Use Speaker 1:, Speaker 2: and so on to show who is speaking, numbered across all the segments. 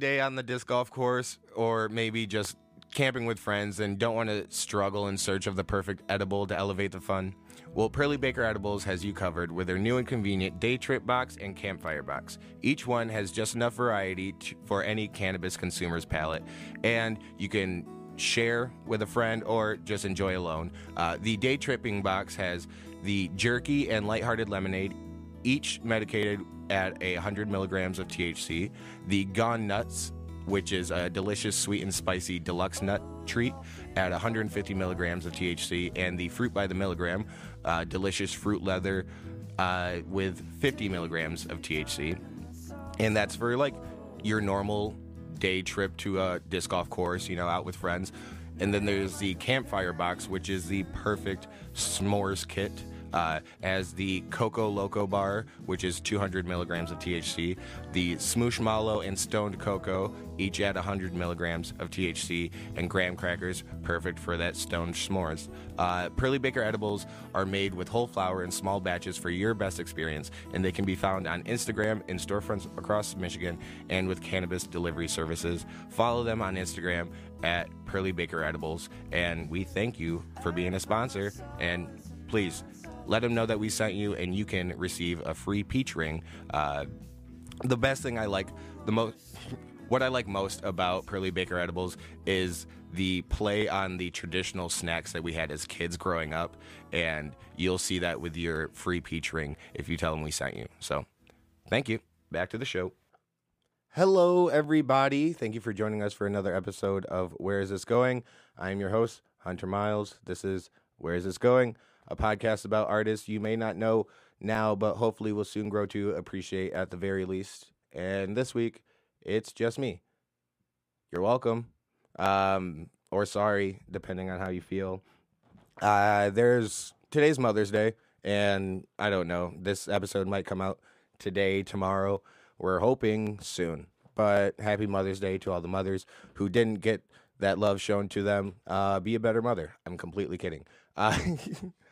Speaker 1: day on the disc golf course or maybe just camping with friends and don't want to struggle in search of the perfect edible to elevate the fun? Well, Pearly Baker Edibles has you covered with their new and convenient day trip box and campfire box. Each one has just enough variety to, for any cannabis consumer's palate, and you can share with a friend or just enjoy alone. Uh, the day tripping box has the jerky and lighthearted lemonade, each medicated at a 100 milligrams of THC. The Gone Nuts which is a delicious sweet and spicy deluxe nut treat at 150 milligrams of THC, and the Fruit by the Milligram, uh, delicious fruit leather uh, with 50 milligrams of THC. And that's for like your normal day trip to a disc golf course, you know, out with friends. And then there's the campfire box, which is the perfect s'mores kit uh, as the Coco Loco bar, which is 200 milligrams of THC, the Smoosh Mallow and Stoned Cocoa, each at 100 milligrams of THC, and graham crackers, perfect for that stoned s'mores. Uh, Pearly Baker edibles are made with whole flower in small batches for your best experience, and they can be found on Instagram in storefronts across Michigan and with cannabis delivery services. Follow them on Instagram at Pearly Baker Edibles, and we thank you for being a sponsor. And please let them know that we sent you, and you can receive a free peach ring. Uh, the best thing I like, the most, what I like most about Pearly Baker Edibles is the play on the traditional snacks that we had as kids growing up, and you'll see that with your free peach ring if you tell them we sent you. So, thank you. Back to the show. Hello, everybody. Thank you for joining us for another episode of Where Is This Going? I am your host, Hunter Miles. This is Where Is This Going? A podcast about artists you may not know now, but hopefully will soon grow to appreciate at the very least. And this week, it's just me. You're welcome. Um, or sorry, depending on how you feel. Uh, there's today's Mother's Day, and I don't know. This episode might come out today, tomorrow. We're hoping soon. But happy Mother's Day to all the mothers who didn't get that love shown to them. Uh, be a better mother. I'm completely kidding. Uh,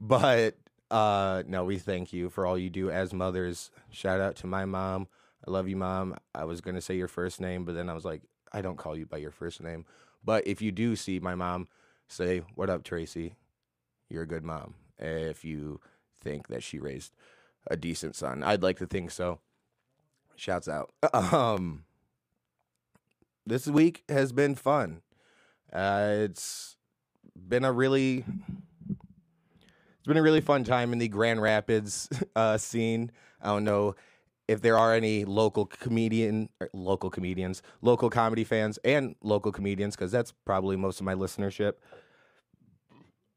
Speaker 1: But uh, no, we thank you for all you do as mothers. Shout out to my mom. I love you, mom. I was gonna say your first name, but then I was like, I don't call you by your first name. But if you do see my mom, say, "What up, Tracy? You're a good mom." If you think that she raised a decent son, I'd like to think so. Shouts out. Um, this week has been fun. Uh, it's been a really been a really fun time in the Grand Rapids uh, scene. I don't know if there are any local comedian, er, local comedians, local comedy fans, and local comedians, because that's probably most of my listenership.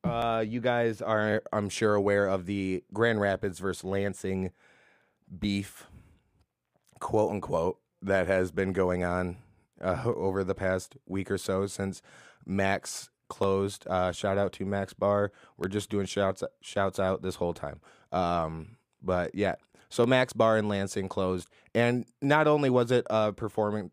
Speaker 1: Uh, you guys are, I'm sure, aware of the Grand Rapids versus Lansing beef, quote unquote, that has been going on uh, over the past week or so since Mac's closed. Uh, shout out to Mac's Bar. We're just doing shouts shouts out this whole time. Um, but yeah, so Mac's Bar in Lansing closed, and not only was it a performing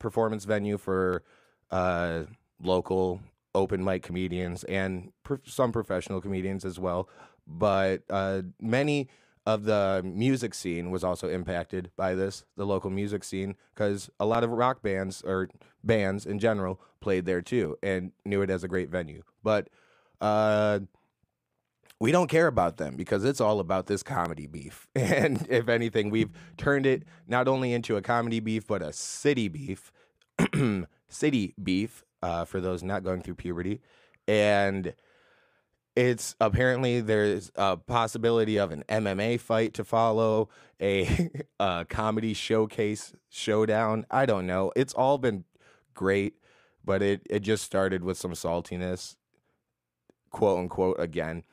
Speaker 1: performance venue for uh, local open mic comedians and some professional comedians as well, but uh, many of the music scene was also impacted by this, the local music scene, because a lot of rock bands or bands in general played there too and knew it as a great venue. But uh, we don't care about them because it's all about this comedy beef. And if anything, we've turned it not only into a comedy beef, but a city beef, city beef uh, for those not going through puberty. And it's apparently there's a possibility of an MMA fight to follow, a, a comedy showcase showdown. I don't know. It's all been great, but it, it just started with some saltiness, quote unquote, again.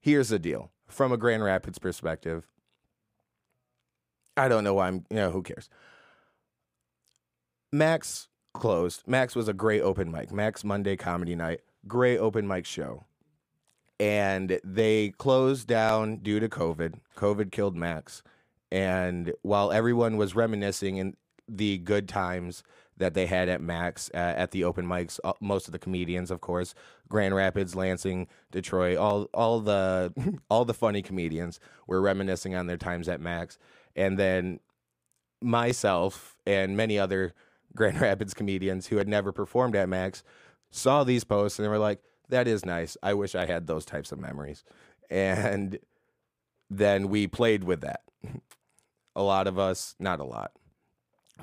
Speaker 1: Here's the deal from a Grand Rapids perspective. I don't know why I'm, you know, who cares? Mac's closed. Mac's was a great open mic. Mac's Monday comedy night, great open mic show and they closed down due to COVID. COVID killed Mac's. And while everyone was reminiscing in the good times that they had at Mac's uh, at the open mics, uh, most of the comedians, of course, Grand Rapids, Lansing, Detroit, all all the all the funny comedians were reminiscing on their times at Mac's. And then myself and many other Grand Rapids comedians who had never performed at Mac's saw these posts and they were like, that is nice. I wish I had those types of memories. And then we played with that. A lot of us, not a lot,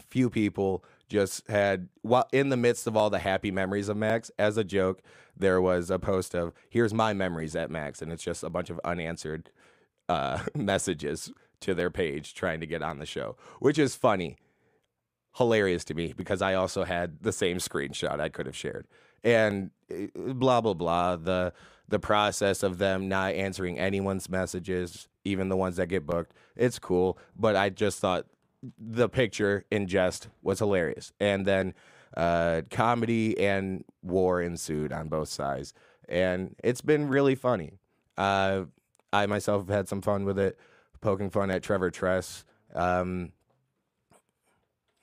Speaker 1: few people just had, while in the midst of all the happy memories of Mac's, as a joke, there was a post of, here's my memories at Mac's. And it's just a bunch of unanswered uh, messages to their page trying to get on the show, which is funny, hilarious to me because I also had the same screenshot I could have shared. And eh, blah blah blah the the process of them not answering anyone's messages, even the ones that get booked. It's cool, but I just thought the picture in jest was hilarious. And then uh, comedy and war ensued on both sides, and it's been really funny. Uh, I myself have had some fun with it, poking fun at Trevor Tress, um,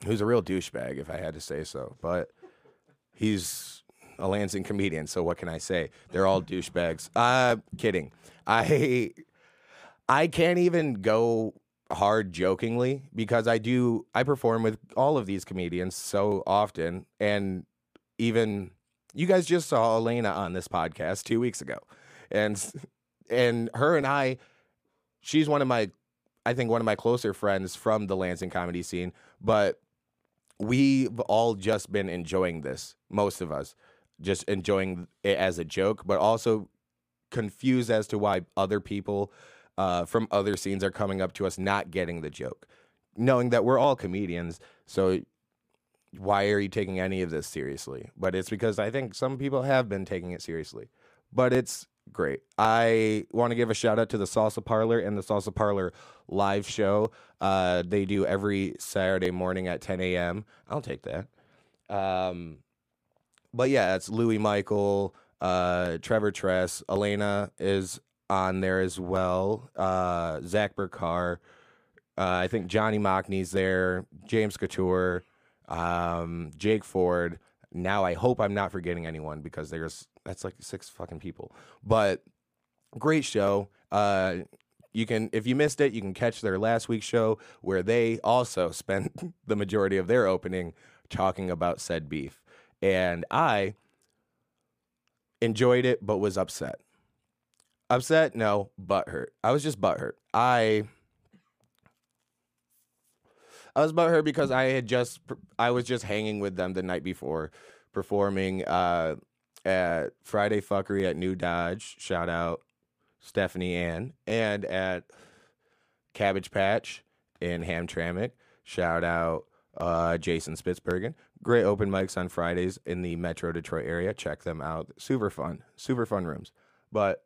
Speaker 1: who's a real douchebag, if I had to say so. But he's a Lansing comedian, so what can I say? They're all douchebags. Uh, kidding. I I can't even go hard jokingly because I do I perform with all of these comedians so often and even you guys just saw Elena on this podcast 2 weeks ago. And and her and I she's one of my I think one of my closer friends from the Lansing comedy scene, but we've all just been enjoying this, most of us, just enjoying it as a joke, but also confused as to why other people uh, from other scenes are coming up to us not getting the joke, knowing that we're all comedians. So why are you taking any of this seriously? But it's because I think some people have been taking it seriously. But it's great. I want to give a shout out to the Salsa Parlor and the Salsa Parlor live show. Uh, they do every Saturday morning at 10 a.m. I'll take that. Um, but yeah, it's Louis Michael, uh, Trevor Tress, Elena is on there as well. Uh, Zach Burkar, uh, I think Johnny Mockney's there, James Couture, um, Jake Ford. Now I hope I'm not forgetting anyone because there's that's like six fucking people. But great show. Uh, you can if you missed it, you can catch their last week's show where they also spent the majority of their opening talking about said beef. And I enjoyed it but was upset. Upset? No, butt hurt. I was just butthurt. I I was butthurt because I had just I was just hanging with them the night before performing uh, at Friday Fuckery at New Dodge. Shout out Stephanie Ann and at Cabbage Patch in Hamtramck. Shout out uh, Jason Spitzbergen. Great open mics on Fridays in the Metro Detroit area. Check them out. Super fun. Super fun rooms. But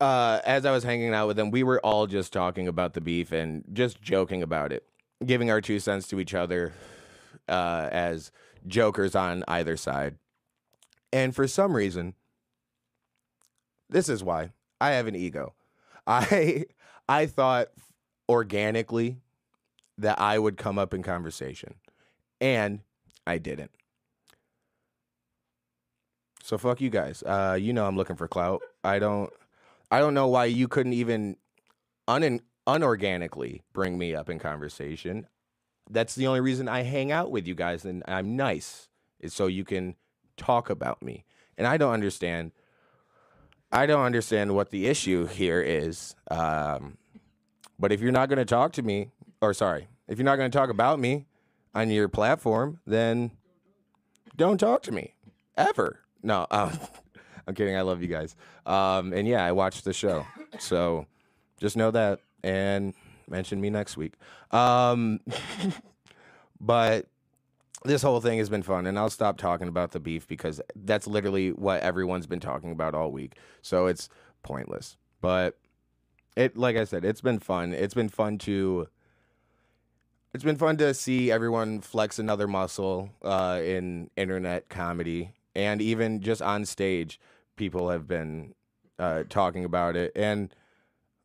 Speaker 1: uh, as I was hanging out with them, we were all just talking about the beef and just joking about it, giving our two cents to each other uh, as jokers on either side. And for some reason, this is why I have an ego. I I thought organically that I would come up in conversation, and I didn't. So fuck you guys. Uh, you know I'm looking for clout. I don't. I don't know why you couldn't even un- unorganically bring me up in conversation. That's the only reason I hang out with you guys and I'm nice is so you can talk about me. And I don't understand. I don't understand what the issue here is. Um, but if you're not going to talk to me, or sorry, if you're not going to talk about me on your platform, then don't talk to me ever. No, um, I'm kidding. I love you guys. Um, and yeah, I watched the show. So just know that and mention me next week. Um, but this whole thing has been fun, and I'll stop talking about the beef because that's literally what everyone's been talking about all week. So it's pointless. But it, like I said, it's been fun. It's been fun to. It's been fun to see everyone flex another muscle uh, in internet comedy and even just on stage people have been uh, talking about it. And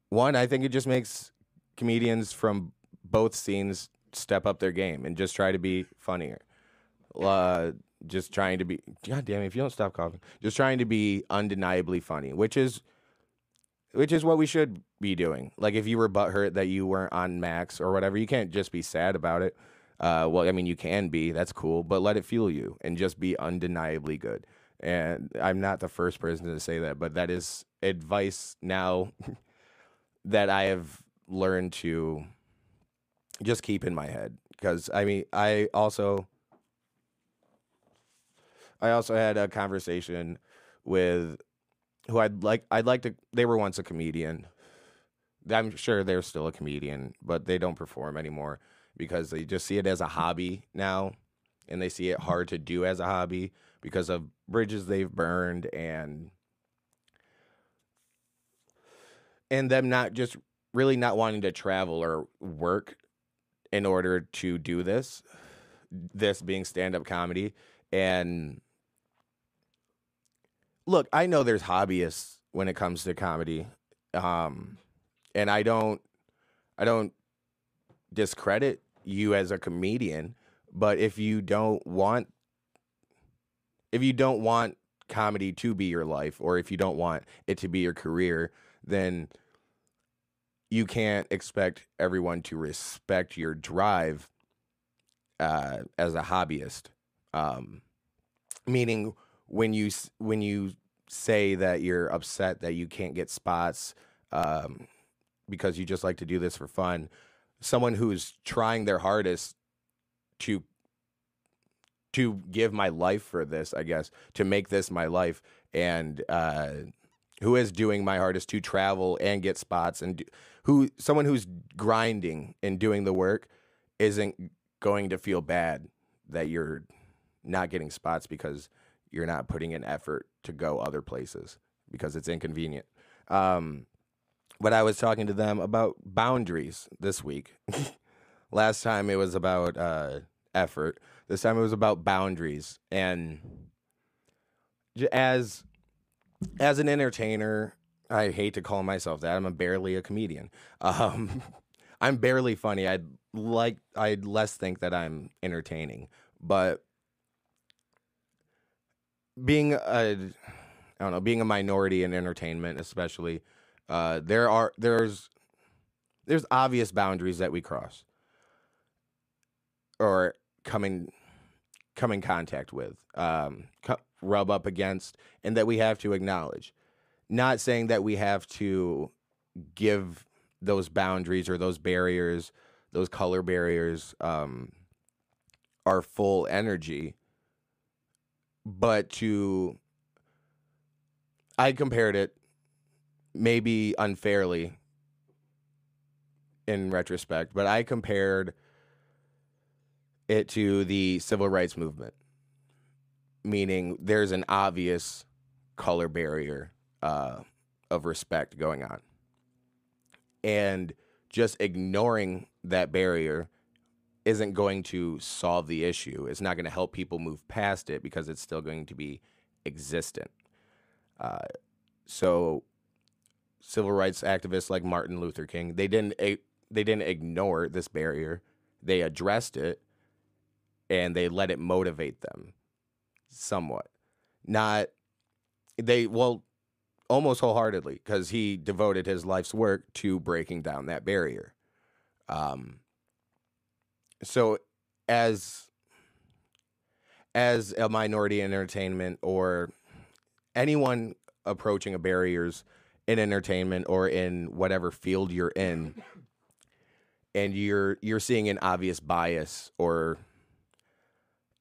Speaker 1: one, I think it just makes comedians from both scenes step up their game and just try to be funnier. Uh, just trying to be, God damn it, if you don't stop coughing, just trying to be undeniably funny, which is which is what we should be doing. Like if you were butthurt that you weren't on Mac's or whatever, you can't just be sad about it. Uh, well, I mean, you can be. That's cool, but let it fuel you and just be undeniably good. And I'm not the first person to say that, but that is advice now that I have learned to just keep in my head. Because I mean, I also I also had a conversation with who I'd like I'd like to they were once a comedian. I'm sure they're still a comedian, but they don't perform anymore because they just see it as a hobby now and they see it hard to do as a hobby because of bridges they've burned and and them not just really not wanting to travel or work in order to do this this being stand-up comedy and look i know there's hobbyists when it comes to comedy um and i don't i don't discredit you as a comedian but if you don't want if you don't want comedy to be your life or if you don't want it to be your career then you can't expect everyone to respect your drive uh, as a hobbyist. Um, meaning when you when you say that you're upset that you can't get spots um, because you just like to do this for fun, someone who's trying their hardest to to give my life for this, I guess, to make this my life, and uh, who is doing my hardest to travel and get spots and do, who someone who's grinding and doing the work isn't going to feel bad that you're not getting spots because you're not putting in effort to go other places because it's inconvenient. Um, but I was talking to them about boundaries this week. Last time it was about uh, effort. This time it was about boundaries. And as as an entertainer, I hate to call myself that. I'm a barely a comedian. Um, I'm barely funny. I'd like I'd less think that I'm entertaining, but being a I don't know, being a minority in entertainment, especially, uh, there are there's there's obvious boundaries that we cross or come in come in contact with, um, rub up against, and that we have to acknowledge. Not saying that we have to give those boundaries or those barriers, those color barriers, um, our full energy, but to I compared it maybe unfairly in retrospect, but I compared it to the civil rights movement, meaning there's an obvious color barrier uh, of respect going on. And just ignoring that barrier isn't going to solve the issue. It's not going to help people move past it because it's still going to be existent. Uh, so, civil rights activists like Martin Luther King, they didn't they didn't ignore this barrier. They addressed it, and they let it motivate them, somewhat. Not they well almost wholeheartedly because he devoted his life's work to breaking down that barrier. Um, so as as a minority in entertainment or anyone approaching a barriers in entertainment or in whatever field you're in and you're you're seeing an obvious bias or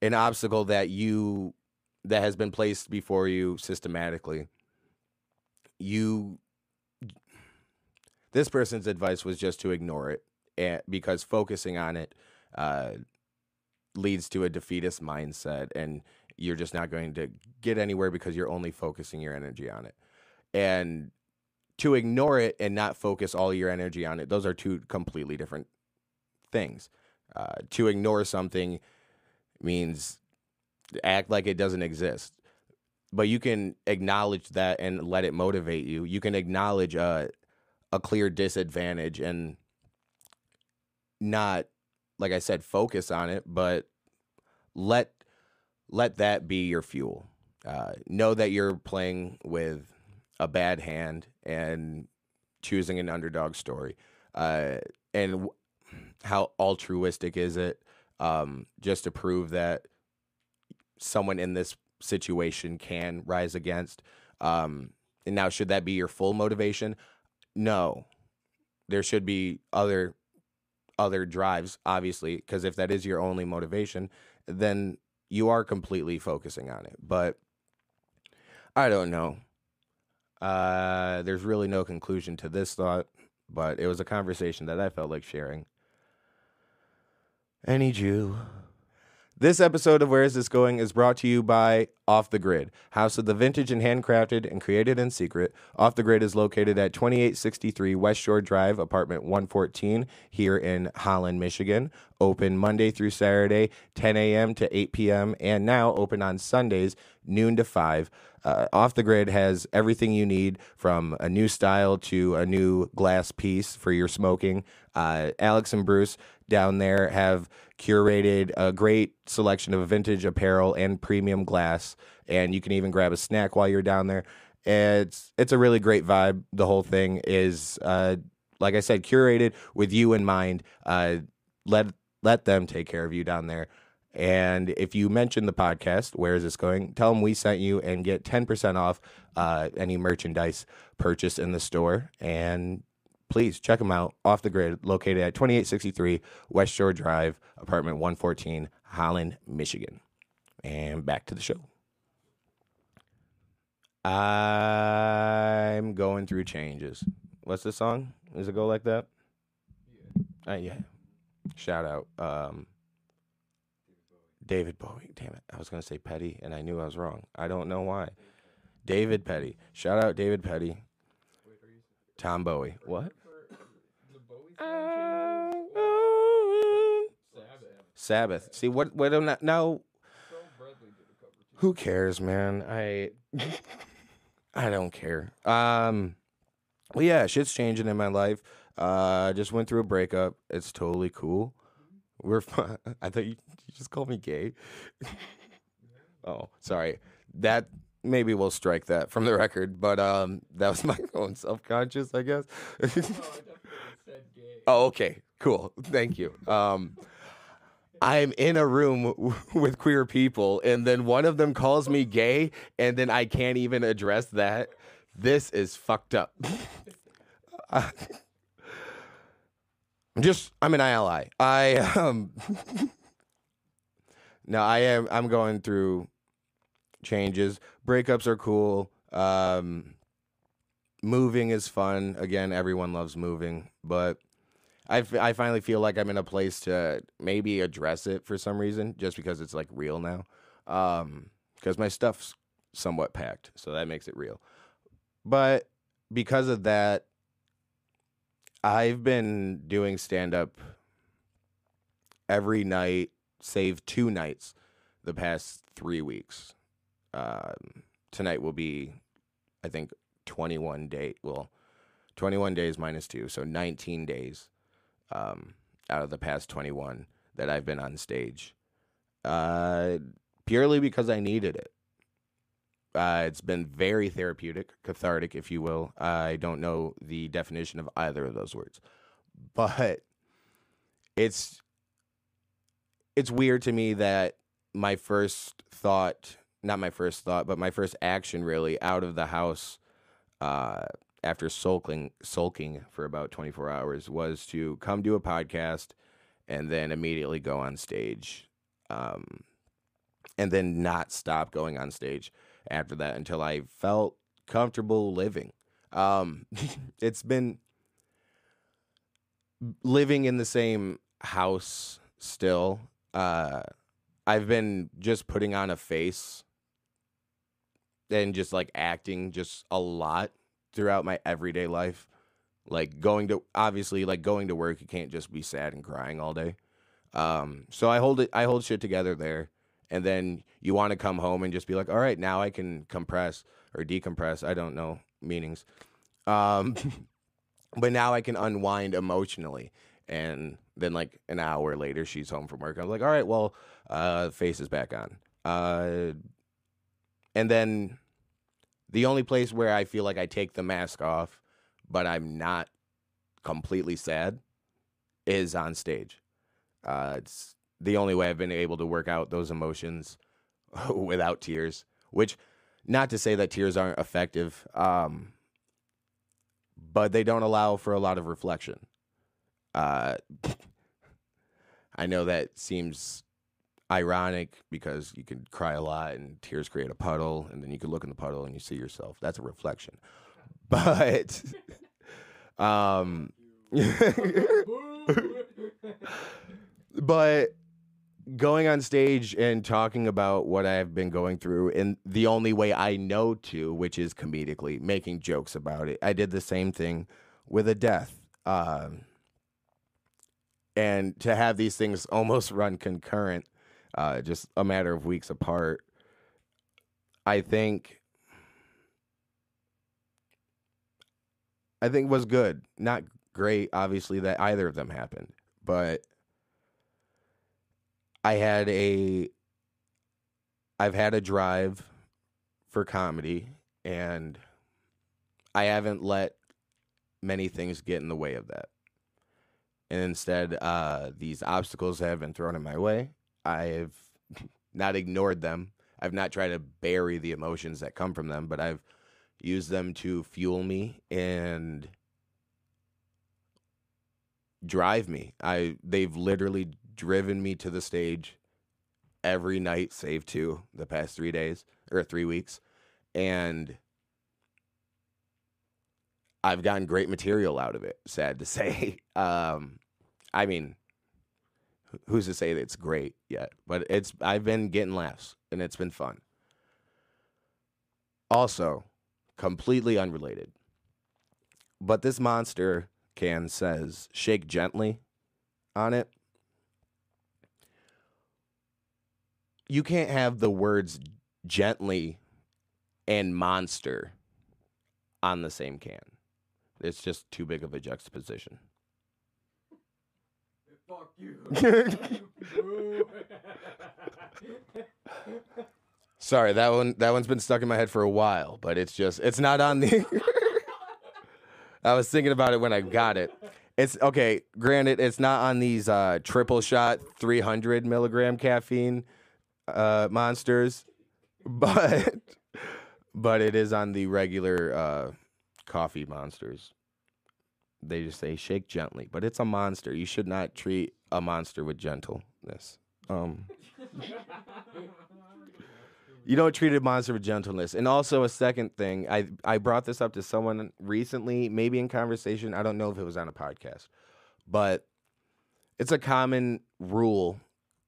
Speaker 1: an obstacle that you that has been placed before you systematically you this person's advice was just to ignore it and, because focusing on it uh, leads to a defeatist mindset and you're just not going to get anywhere because you're only focusing your energy on it. And to ignore it and not focus all your energy on it those are two completely different things. Uh, to ignore something means act like it doesn't exist. But you can acknowledge that and let it motivate you. You can acknowledge a a clear disadvantage and not, like I said, focus on it, but let let that be your fuel. Uh, know that you're playing with a bad hand and choosing an underdog story, uh, and w- how altruistic is it um, just to prove that someone in this situation can rise against. Um, and now, should that be your full motivation? No, there should be other other drives, obviously, because if that is your only motivation, then you are completely focusing on it. But I don't know. Uh, there's really no conclusion to this thought, but it was a conversation that I felt like sharing. Any Jew. This episode of Where Is This Going is brought to you by Off the Grid, house of the vintage and handcrafted and created in secret. Off the Grid is located at 2863 West Shore Drive, apartment 114, here in Holland, Michigan. Open Monday through Saturday, 10 a.m. to 8 p.m., and now open on Sundays, noon to 5. Uh, Off the Grid has everything you need from a new style to a new glass piece for your smoking. Uh, Alex and Bruce down there have curated a great selection of vintage apparel and premium glass, and you can even grab a snack while you're down there. It's it's a really great vibe. The whole thing is, uh, like I said, curated with you in mind. Uh, let let them take care of you down there. And if you mention the podcast, where is this going? Tell them we sent you and get 10% off uh, any merchandise purchased in the store. And please check them out off the grid, located at 2863 West Shore Drive, apartment 114, Holland, Michigan. And back to the show. I'm going through changes. What's the song? Does it go like that? Yeah. Uh, yeah. Shout out. Um, David Bowie. Damn it. I was going to say Petty, and I knew I was wrong. I don't know why. David Petty. Shout out David Petty. Tom Bowie. What? Sabbath. See what? What? I'm not now. Who cares, man? I I don't care. Um, well, yeah, shit's changing in my life. Uh, just went through a breakup. It's totally cool. We're fine. I thought you, you just called me gay. oh, sorry. That maybe we'll strike that from the record. But um, that was my own self conscious, I guess. oh, okay, cool. Thank you. Um. I'm in a room with queer people, and then one of them calls me gay, and then I can't even address that. This is fucked up. I'm just, I'm an ally. I, um, no, I am, I'm going through changes. Breakups are cool. Um, moving is fun. Again, everyone loves moving, but I, f- I finally feel like I'm in a place to maybe address it for some reason, just because it's like real now. Um, because my stuff's somewhat packed, so that makes it real. But because of that, I've been doing stand up every night, save two nights, the past three weeks. Um, tonight will be, I think, 21 day. Well, 21 days minus two, so 19 days um, out of the past 21 that I've been on stage, uh, purely because I needed it. Uh, it's been very therapeutic, cathartic, if you will. I don't know the definition of either of those words, but it's it's weird to me that my first thought, not my first thought, but my first action really out of the house uh, after sulking sulking for about 24 hours was to come do a podcast and then immediately go on stage um, and then not stop going on stage after that until I felt comfortable living. Um, it's been living in the same house still. Uh, I've been just putting on a face and just like acting just a lot throughout my everyday life. Like going to obviously like going to work, you can't just be sad and crying all day. Um, so I hold it I hold shit together there. And then you want to come home and just be like, all right, now I can compress or decompress. I don't know meanings. Um, but now I can unwind emotionally. And then like an hour later, she's home from work. I'm like, all right, well, uh, face is back on. Uh, and then the only place where I feel like I take the mask off but I'm not completely sad is on stage. Uh, it's the only way I've been able to work out those emotions without tears, which not to say that tears aren't effective, um, but they don't allow for a lot of reflection. Uh, I know that seems ironic because you can cry a lot and tears create a puddle, and then you can look in the puddle and you see yourself. That's a reflection. But, um, but going on stage and talking about what I've been going through in the only way I know to, which is comedically, making jokes about it. I did the same thing with a death. Um, and to have these things almost run concurrent, uh, just a matter of weeks apart, I think. I think was good. Not great, obviously, that either of them happened, but I had a I've had a drive for comedy and I haven't let many things get in the way of that. And instead, uh, these obstacles have been thrown in my way. I've not ignored them. I've not tried to bury the emotions that come from them, but I've used them to fuel me and drive me. I they've literally driven me to the stage every night, save two, the past three days or three weeks. And I've gotten great material out of it, sad to say. Um, I mean, who's to say that it's great yet? But it's I've been getting laughs and it's been fun. Also, completely unrelated. But this monster can says shake gently on it. you can't have the words gently and monster on the same can. It's just too big of a juxtaposition.
Speaker 2: Fuck you.
Speaker 1: Sorry, that one that one's been stuck in my head for a while, but it's just it's not on the I was thinking about it when I got it. It's okay, granted it's not on these uh, triple shot 300 milligram caffeine uh, monsters, but but it is on the regular uh, coffee monsters. They just say shake gently, but it's a monster. You should not treat a monster with gentleness. Um, you don't treat a monster with gentleness. And also a second thing, I I brought this up to someone recently, maybe in conversation. I don't know if it was on a podcast, but it's a common rule,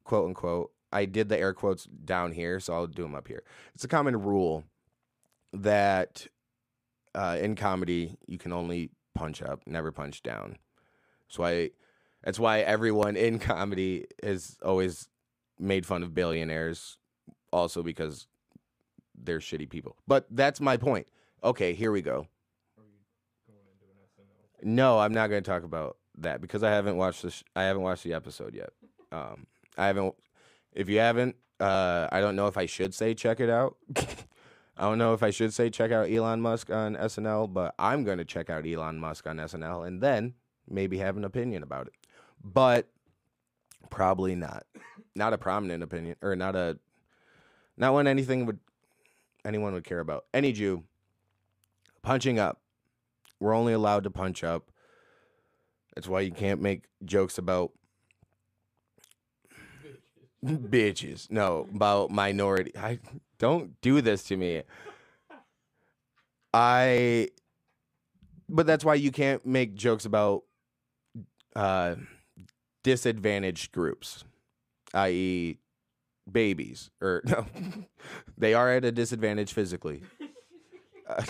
Speaker 1: quote unquote, I did the air quotes down here, so I'll do them up here. It's a common rule that uh, in comedy you can only punch up, never punch down. That's why that's why everyone in comedy has always made fun of billionaires, also because they're shitty people. But that's my point. Okay, here we go. No, I'm not going to talk about that because I haven't watched the sh- I haven't watched the episode yet. Um, I haven't if you haven't, uh, I don't know if I should say check it out. I don't know if I should say check out Elon Musk on SNL, but I'm going to check out Elon Musk on SNL and then maybe have an opinion about it. But probably not. Not a prominent opinion or not a not one anything would anyone would care about. Any Jew punching up. We're only allowed to punch up. That's why you can't make jokes about bitches. No, about minority. I don't do this to me. I but that's why you can't make jokes about uh disadvantaged groups, i.e. babies or no. they are at a disadvantage physically. Uh,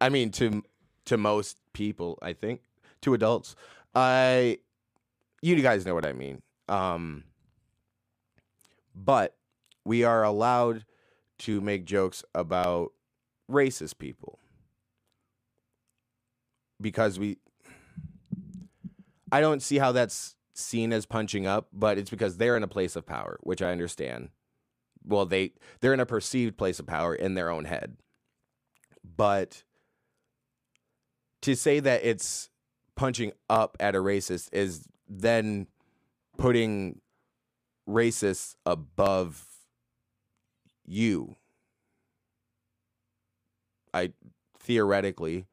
Speaker 1: I mean to to most people, I think, to adults. I you guys know what I mean. Um but we are allowed to make jokes about racist people because we I don't see how that's seen as punching up, but it's because they're in a place of power, which I understand. Well, they they're in a perceived place of power in their own head. But to say that it's punching up at a racist is then putting racists above you. I theoretically,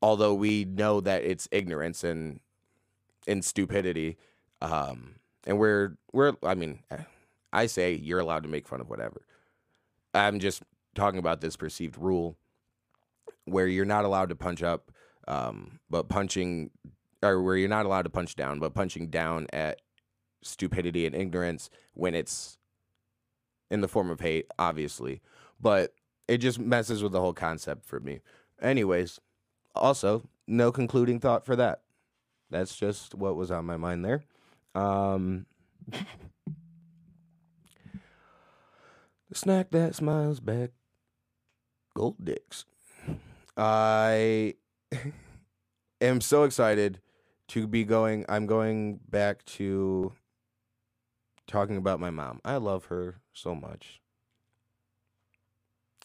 Speaker 1: although we know that it's ignorance and and stupidity, um, and we're we're I mean, I say you're allowed to make fun of whatever. I'm just talking about this perceived rule where you're not allowed to punch up, um, but punching, or where you're not allowed to punch down, but punching down at stupidity and ignorance when it's in the form of hate, obviously. But it just messes with the whole concept for me. Anyways, also, no concluding thought for that. That's just what was on my mind there. Um, the snack that smiles back. Gold dicks. I am so excited to be going. I'm going back to talking about my mom. I love her so much.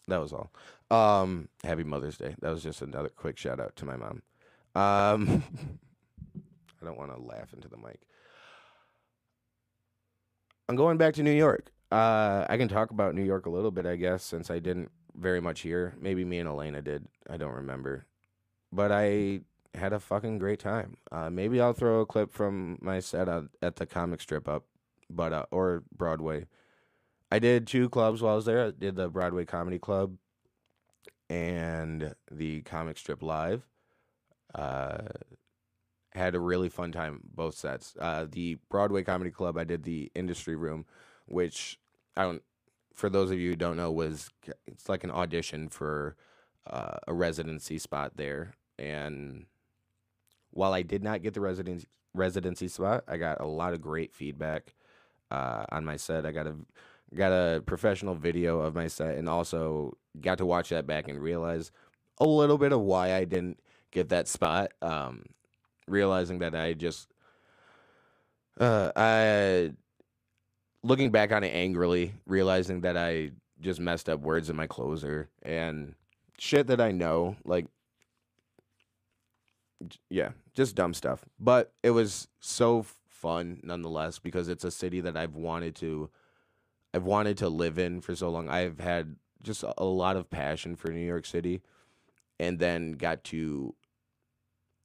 Speaker 1: That was all. Um, happy Mother's Day. That was just another quick shout out to my mom. Um, I don't want to laugh into the mic. I'm going back to New York. Uh, I can talk about New York a little bit, I guess, since I didn't very much here. Maybe me and Elena did. I don't remember. But I had a fucking great time. Uh, maybe I'll throw a clip from my set at the comic strip up, but uh, or Broadway. I did two clubs while I was there. I did the Broadway Comedy Club and the comic strip live. Uh, had a really fun time both sets. Uh, the Broadway Comedy Club, I did the Industry Room, which I don't for those of you who don't know, was it's like an audition for uh, a residency spot there. And while I did not get the residency residency spot, I got a lot of great feedback uh, on my set. I got a got a professional video of my set, and also got to watch that back and realize a little bit of why I didn't get that spot. Um, realizing that I just uh, I looking back on it angrily, realizing that I just messed up words in my closer and shit that I know, like yeah, just dumb stuff. But it was so fun nonetheless because it's a city that I've wanted to I've wanted to live in for so long. I've had just a lot of passion for New York City and then got to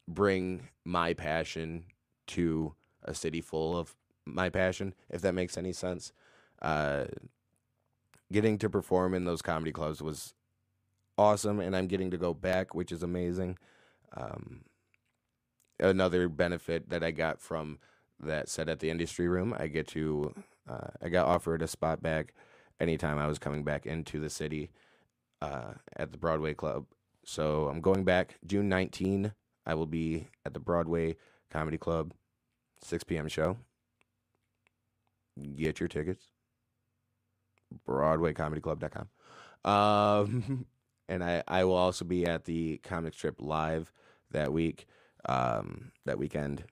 Speaker 1: bring my passion to a city full of my passion, if that makes any sense. Uh, getting to perform in those comedy clubs was awesome, and I'm getting to go back, which is amazing. Um, another benefit that I got from that set at the industry room, I get to, uh, I got offered a spot back anytime I was coming back into the city uh, at the Broadway Club. So I'm going back June 19. I will be at the Broadway Comedy Club, 6 p.m. show get your tickets. BroadwayComedyClub.com. Um, and I, I will also be at the comic strip live that week, um, that weekend.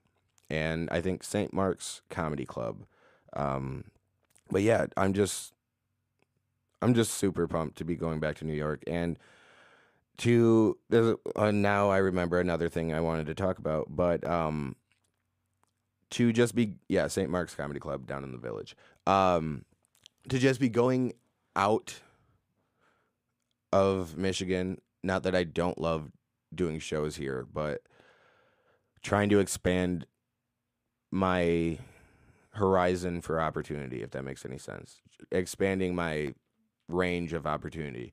Speaker 1: And I think St. Mark's Comedy Club. Um, but yeah, I'm just, I'm just super pumped to be going back to New York and to there's uh, now I remember another thing I wanted to talk about, but um, to just be yeah St. Mark's Comedy Club down in the village. Um, to just be going out of Michigan. Not that I don't love doing shows here, but trying to expand my horizon for opportunity, if that makes any sense. Expanding my range of opportunity.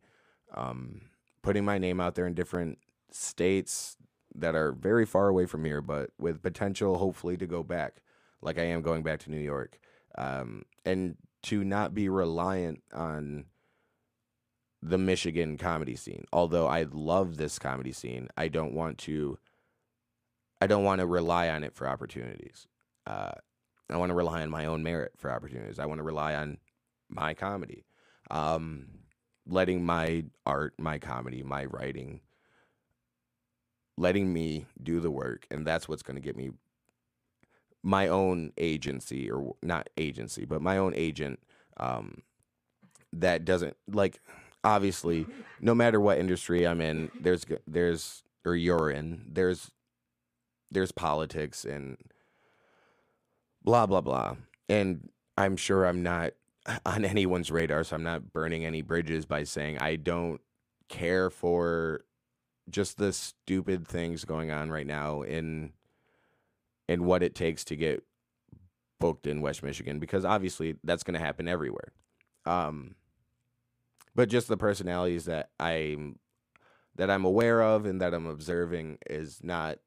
Speaker 1: Um, putting my name out there in different states, that are very far away from here, but with potential, hopefully, to go back, like I am going back to New York, um, and to not be reliant on the Michigan comedy scene. Although I love this comedy scene, I don't want to. I don't want to rely on it for opportunities. Uh, I want to rely on my own merit for opportunities. I want to rely on my comedy, um, letting my art, my comedy, my writing letting me do the work, and that's what's going to get me my own agency or not agency, but my own agent um, that doesn't like obviously, no matter what industry I'm in, there's there's or you're in, there's there's politics and blah blah blah. And I'm sure I'm not on anyone's radar, so I'm not burning any bridges by saying I don't care for just the stupid things going on right now in in what it takes to get booked in West Michigan because obviously that's going to happen everywhere. Um, but just the personalities that I'm that I'm aware of and that I'm observing is not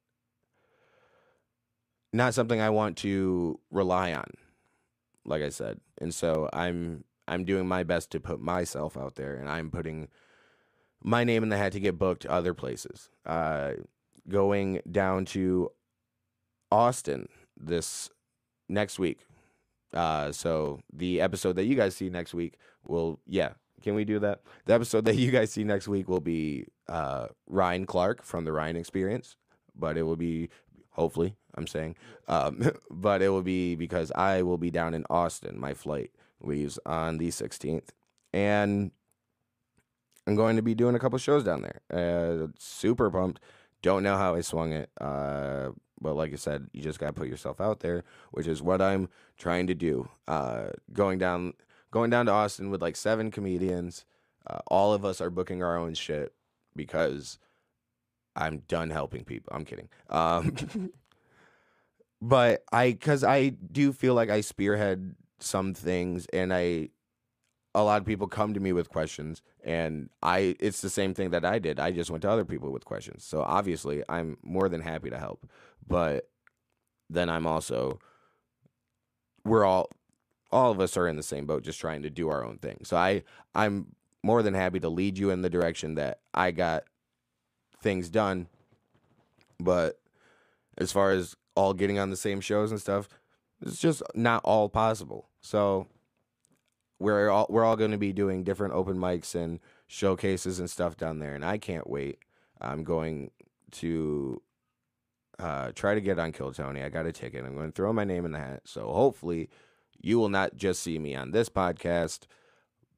Speaker 1: not something I want to rely on. Like I said, and so I'm I'm doing my best to put myself out there, and I'm putting my name in the hat to get booked other places. Uh, going down to Austin this next week. Uh, so the episode that you guys see next week will, yeah, can we do that? The episode that you guys see next week will be uh, Ryan Clark from the Ryan Experience, but it will be hopefully I'm saying, um, but it will be because I will be down in Austin. My flight leaves on the 16th, and I'm going to be doing a couple shows down there. Uh, super pumped. Don't know how I swung it. Uh, but like I said, you just got to put yourself out there, which is what I'm trying to do. Uh, going down, going down to Austin with like seven comedians. Uh, all of us are booking our own shit because I'm done helping people. I'm kidding. Um, but I, cause I do feel like I spearhead some things, and I, a lot of people come to me with questions, and I, it's the same thing that I did. I just went to other people with questions. So obviously, I'm more than happy to help but then I'm also we're all all of us are in the same boat just trying to do our own thing. So I I'm more than happy to lead you in the direction that I got things done. But as far as all getting on the same shows and stuff, it's just not all possible. So we're all we're all going to be doing different open mics and showcases and stuff down there and I can't wait. I'm going to uh, try to get on Kill Tony. I got a ticket. I'm going to throw my name in the hat. So hopefully, you will not just see me on this podcast,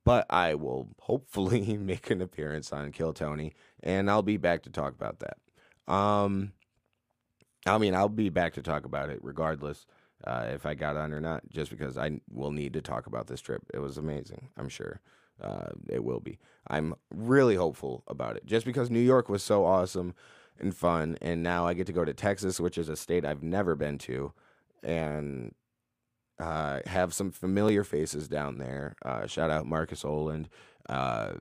Speaker 1: but I will hopefully make an appearance on Kill Tony, and I'll be back to talk about that. Um, I mean, I'll be back to talk about it regardless uh, if I got on or not, just because I will need to talk about this trip. It was amazing. I'm sure. Uh, it will be. I'm really hopeful about it, just because New York was so awesome and fun. And now I get to go to Texas, which is a state I've never been to, and uh, have some familiar faces down there. Uh, shout out Marcus Oland uh,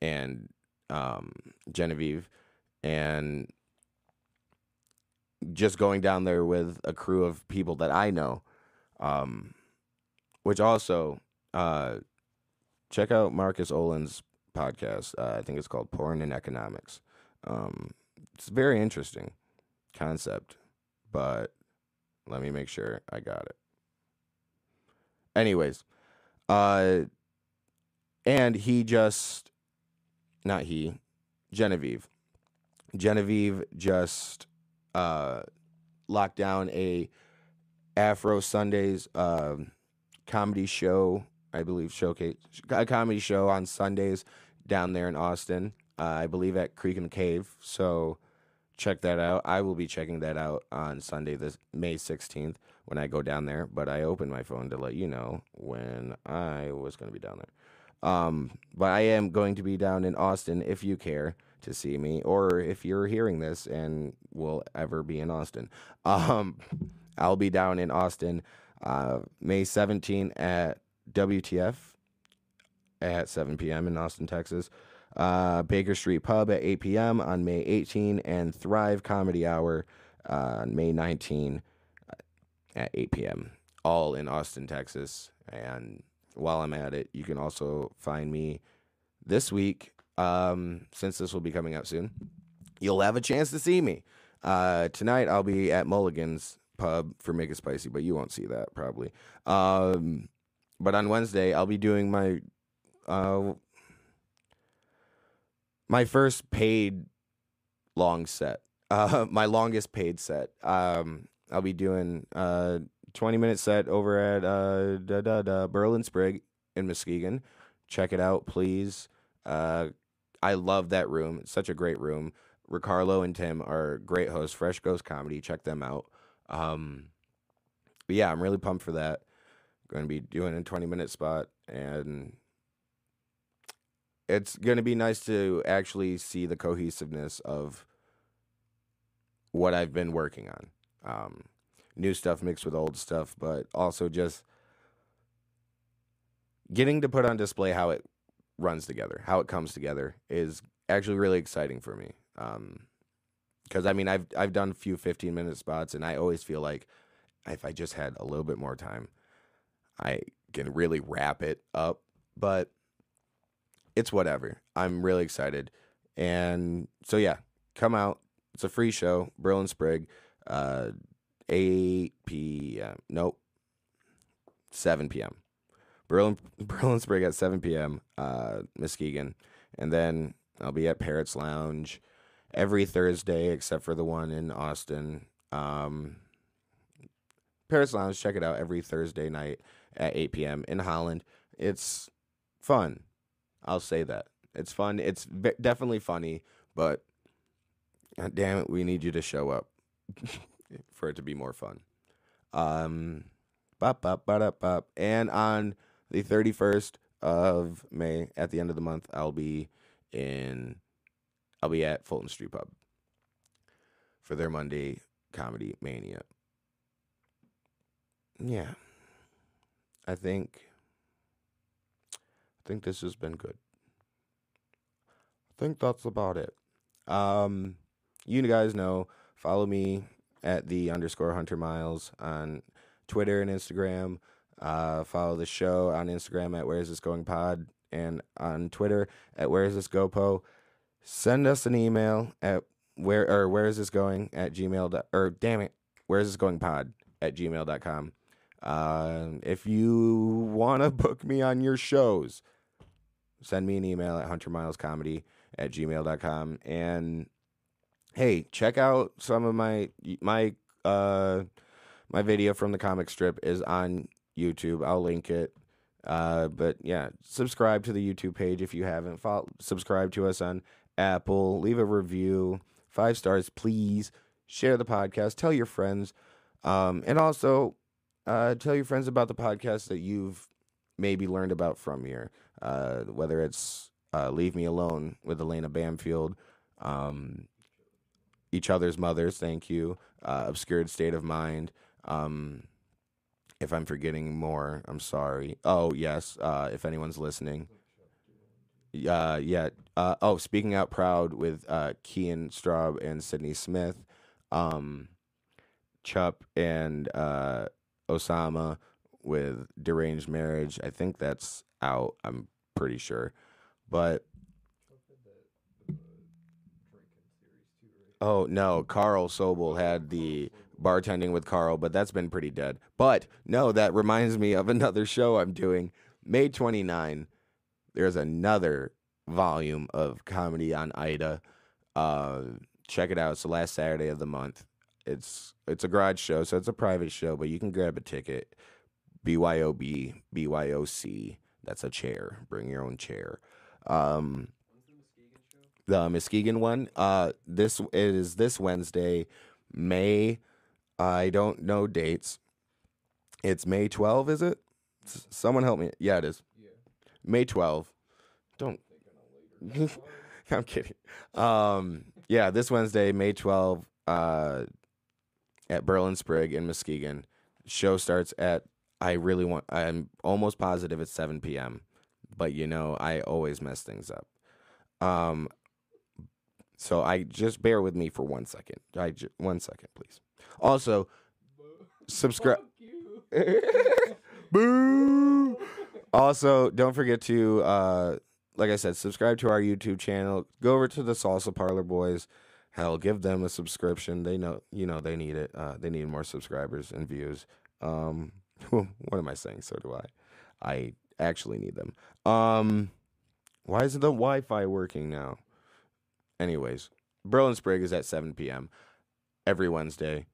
Speaker 1: and um, Genevieve, and just going down there with a crew of people that I know, um, which also uh, check out Marcus Oland's podcast. Uh, I think it's called Porn and Economics. Um, it's a very interesting concept, but let me make sure I got it. Anyways, uh, and he just, not he, Genevieve. Genevieve just uh, locked down a Afro Sundays uh, comedy show, I believe, showcase a comedy show on Sundays down there in Austin. Uh, I believe at Creek and Cave. So check that out. I will be checking that out on Sunday, this May 16th, when I go down there. But I opened my phone to let you know when I was going to be down there. Um, but I am going to be down in Austin if you care to see me, or if you're hearing this and will ever be in Austin. Um, I'll be down in Austin uh, May 17 at WTF at 7 p.m. in Austin, Texas uh, Baker Street Pub at 8 p.m. on May 18, and Thrive Comedy Hour uh, on May 19 uh, at 8 p.m. All in Austin, Texas. And while I'm at it, you can also find me this week, um, since this will be coming out soon. You'll have a chance to see me. Uh, tonight, I'll be at Mulligan's Pub for Make It Spicy, but you won't see that probably. Um, but on Wednesday, I'll be doing my uh, my first paid long set. Uh, my longest paid set. Um, I'll be doing a 20 minute set over at uh, da, da, da, Berlin Sprig in Muskegon. Check it out, please. Uh, I love that room. It's such a great room. Ricardo and Tim are great hosts. Fresh Ghost Comedy. Check them out. Um, but yeah, I'm really pumped for that. Going to be doing a 20 minute spot, and it's going to be nice to actually see the cohesiveness of what I've been working on. Um, new stuff mixed with old stuff, but also just getting to put on display how it runs together, how it comes together is actually really exciting for me. Um, because I mean, I've I've done a few 15 minute spots, and I always feel like if I just had a little bit more time, I can really wrap it up. But it's whatever. I'm really excited, and so yeah, come out. It's a free show, Brill and Sprig, uh, 8 p.m. Nope, 7 p.m. Berlin, Brill at 7 p.m. Uh, Muskegon, and then I'll be at Parrots Lounge every Thursday except for the one in Austin. Um, Parrots Lounge, check it out every Thursday night at 8 p.m. in Holland. It's fun. I'll say that. It's fun. It's definitely funny, but God damn it, we need you to show up for it to be more fun. Um, bop, bop, bop, bop. And on the 31st of May, at the end of the month, I'll be in I'll be at Fulton Street Pub for their Monday comedy mania. Yeah. I think I think this has been good. I think that's about it. Um you guys know, follow me at the underscore Hunter Miles on Twitter and Instagram. Uh, follow the show on Instagram at Where's This Going Pod and on Twitter at Where's This GoPo. Send us an email at where or where is this going at gmail dot, or damn it where is this going pod at gmail.com uh, if you want to book me on your shows send me an email at huntermilescomedy at gmail.com and hey check out some of my my uh my video from the comic strip is on youtube i'll link it uh, but yeah, subscribe to the YouTube page if you haven't. Follow, subscribe to us on Apple. Leave a review, five stars, please. Share the podcast. Tell your friends, um, and also uh, tell your friends about the podcast that you've maybe learned about from here. Uh, whether it's uh, "Leave Me Alone" with Elena Bamfield, um, "Each Other's Mothers," thank you. Uh, "Obscured State of Mind." Um, if I'm forgetting more, I'm sorry. Oh yes, uh, if anyone's listening uh, yeah. Uh, oh, speaking out proud with uh, Kean Straub and Sydney Smith, um, Chup and uh, Osama with deranged marriage. I think that's out. I'm pretty sure, but oh no, Carl Sobel had the bartending with Carl, but that's been pretty dead. But no, that reminds me of another show I'm doing May 29 there's another volume of comedy on Ida. Uh, check it out. It's the last Saturday of the month. It's it's a garage show, so it's a private show, but you can grab a ticket. BYOB, BYOC. That's a chair. Bring your own chair. Um, the Muskegon one. Uh, this is this Wednesday, May. I don't know dates. It's May 12, is it? S- someone help me. Yeah, it is. May 12. Don't. I'm kidding. Um, yeah, this Wednesday, May 12, uh, at Berlin Sprig in Muskegon. Show starts at, I really want, I'm almost positive it's 7 p.m., but you know, I always mess things up. Um, so I just bear with me for one second. I ju- one second, please. Also, subscribe. Boo. Also, don't forget to, uh, like I said, subscribe to our YouTube channel. Go over to the Salsa Parlor Boys. Hell, give them a subscription. They know, you know, they need it. Uh, they need more subscribers and views. Um, what am I saying? So do I. I actually need them. Um, why isn't the Wi-Fi working now? Anyways, Berlin Sprig is at 7 p.m. every Wednesday.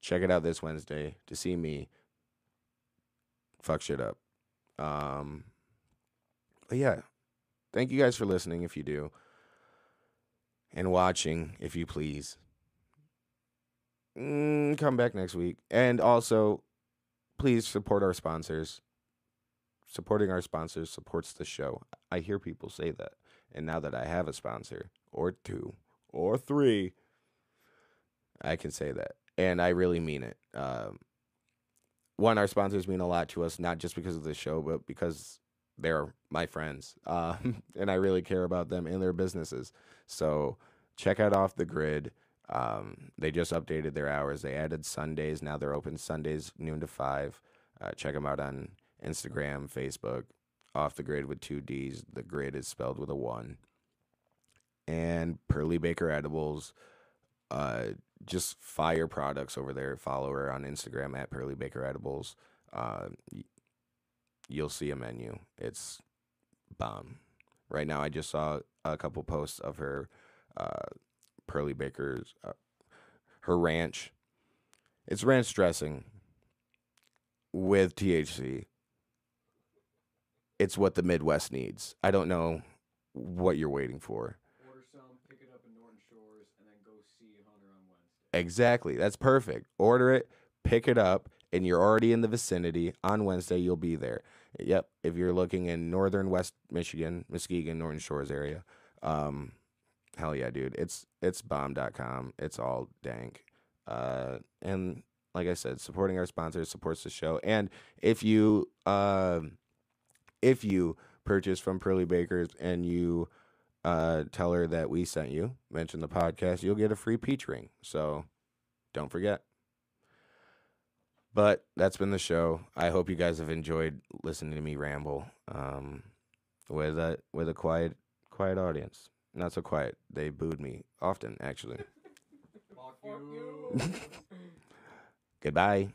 Speaker 1: Check it out this Wednesday to see me fuck shit up. Um, but yeah, thank you guys for listening if you do, and watching if you please. Mm, come back next week, and also, please support our sponsors. Supporting our sponsors supports the show. I hear people say that, and now that I have a sponsor or two or three, I can say that, and I really mean it. Um, one, our sponsors mean a lot to us, not just because of the show, but because they're my friends, um, and I really care about them and their businesses. So check out Off the Grid. Um, they just updated their hours. They added Sundays. Now they're open Sundays noon to five. Uh, check them out on Instagram, Facebook. Off the Grid with two D's. The grid is spelled with a one. And Pearly Baker Edibles. Uh, just fire products over there. Follow her on Instagram at Pearly Baker Edibles. Uh, you'll see a menu. It's bomb. Right now, I just saw a couple posts of her uh, Pearly Baker's uh, her ranch. It's ranch dressing with THC. It's what the Midwest needs. I don't know what you're waiting for.
Speaker 2: Order some, pick it up in Norton Shores, and then go see Hunter on Wednesday.
Speaker 1: Exactly. That's perfect. Order it, pick it up, and you're already in the vicinity. On Wednesday, you'll be there. Yep. If you're looking in northern West Michigan, Muskegon, Norton Shores area, um, hell yeah, dude. It's it's bomb.com. It's all dank. Uh, and like I said, supporting our sponsors supports the show. And if you uh, if you purchase from Pearly Bakers and you uh, tell her that we sent you, mention the podcast, you'll get a free peach ring. So don't forget. But that's been the show. I hope you guys have enjoyed listening to me ramble um, with a with a quiet quiet audience. Not so quiet. They booed me often, actually. Goodbye.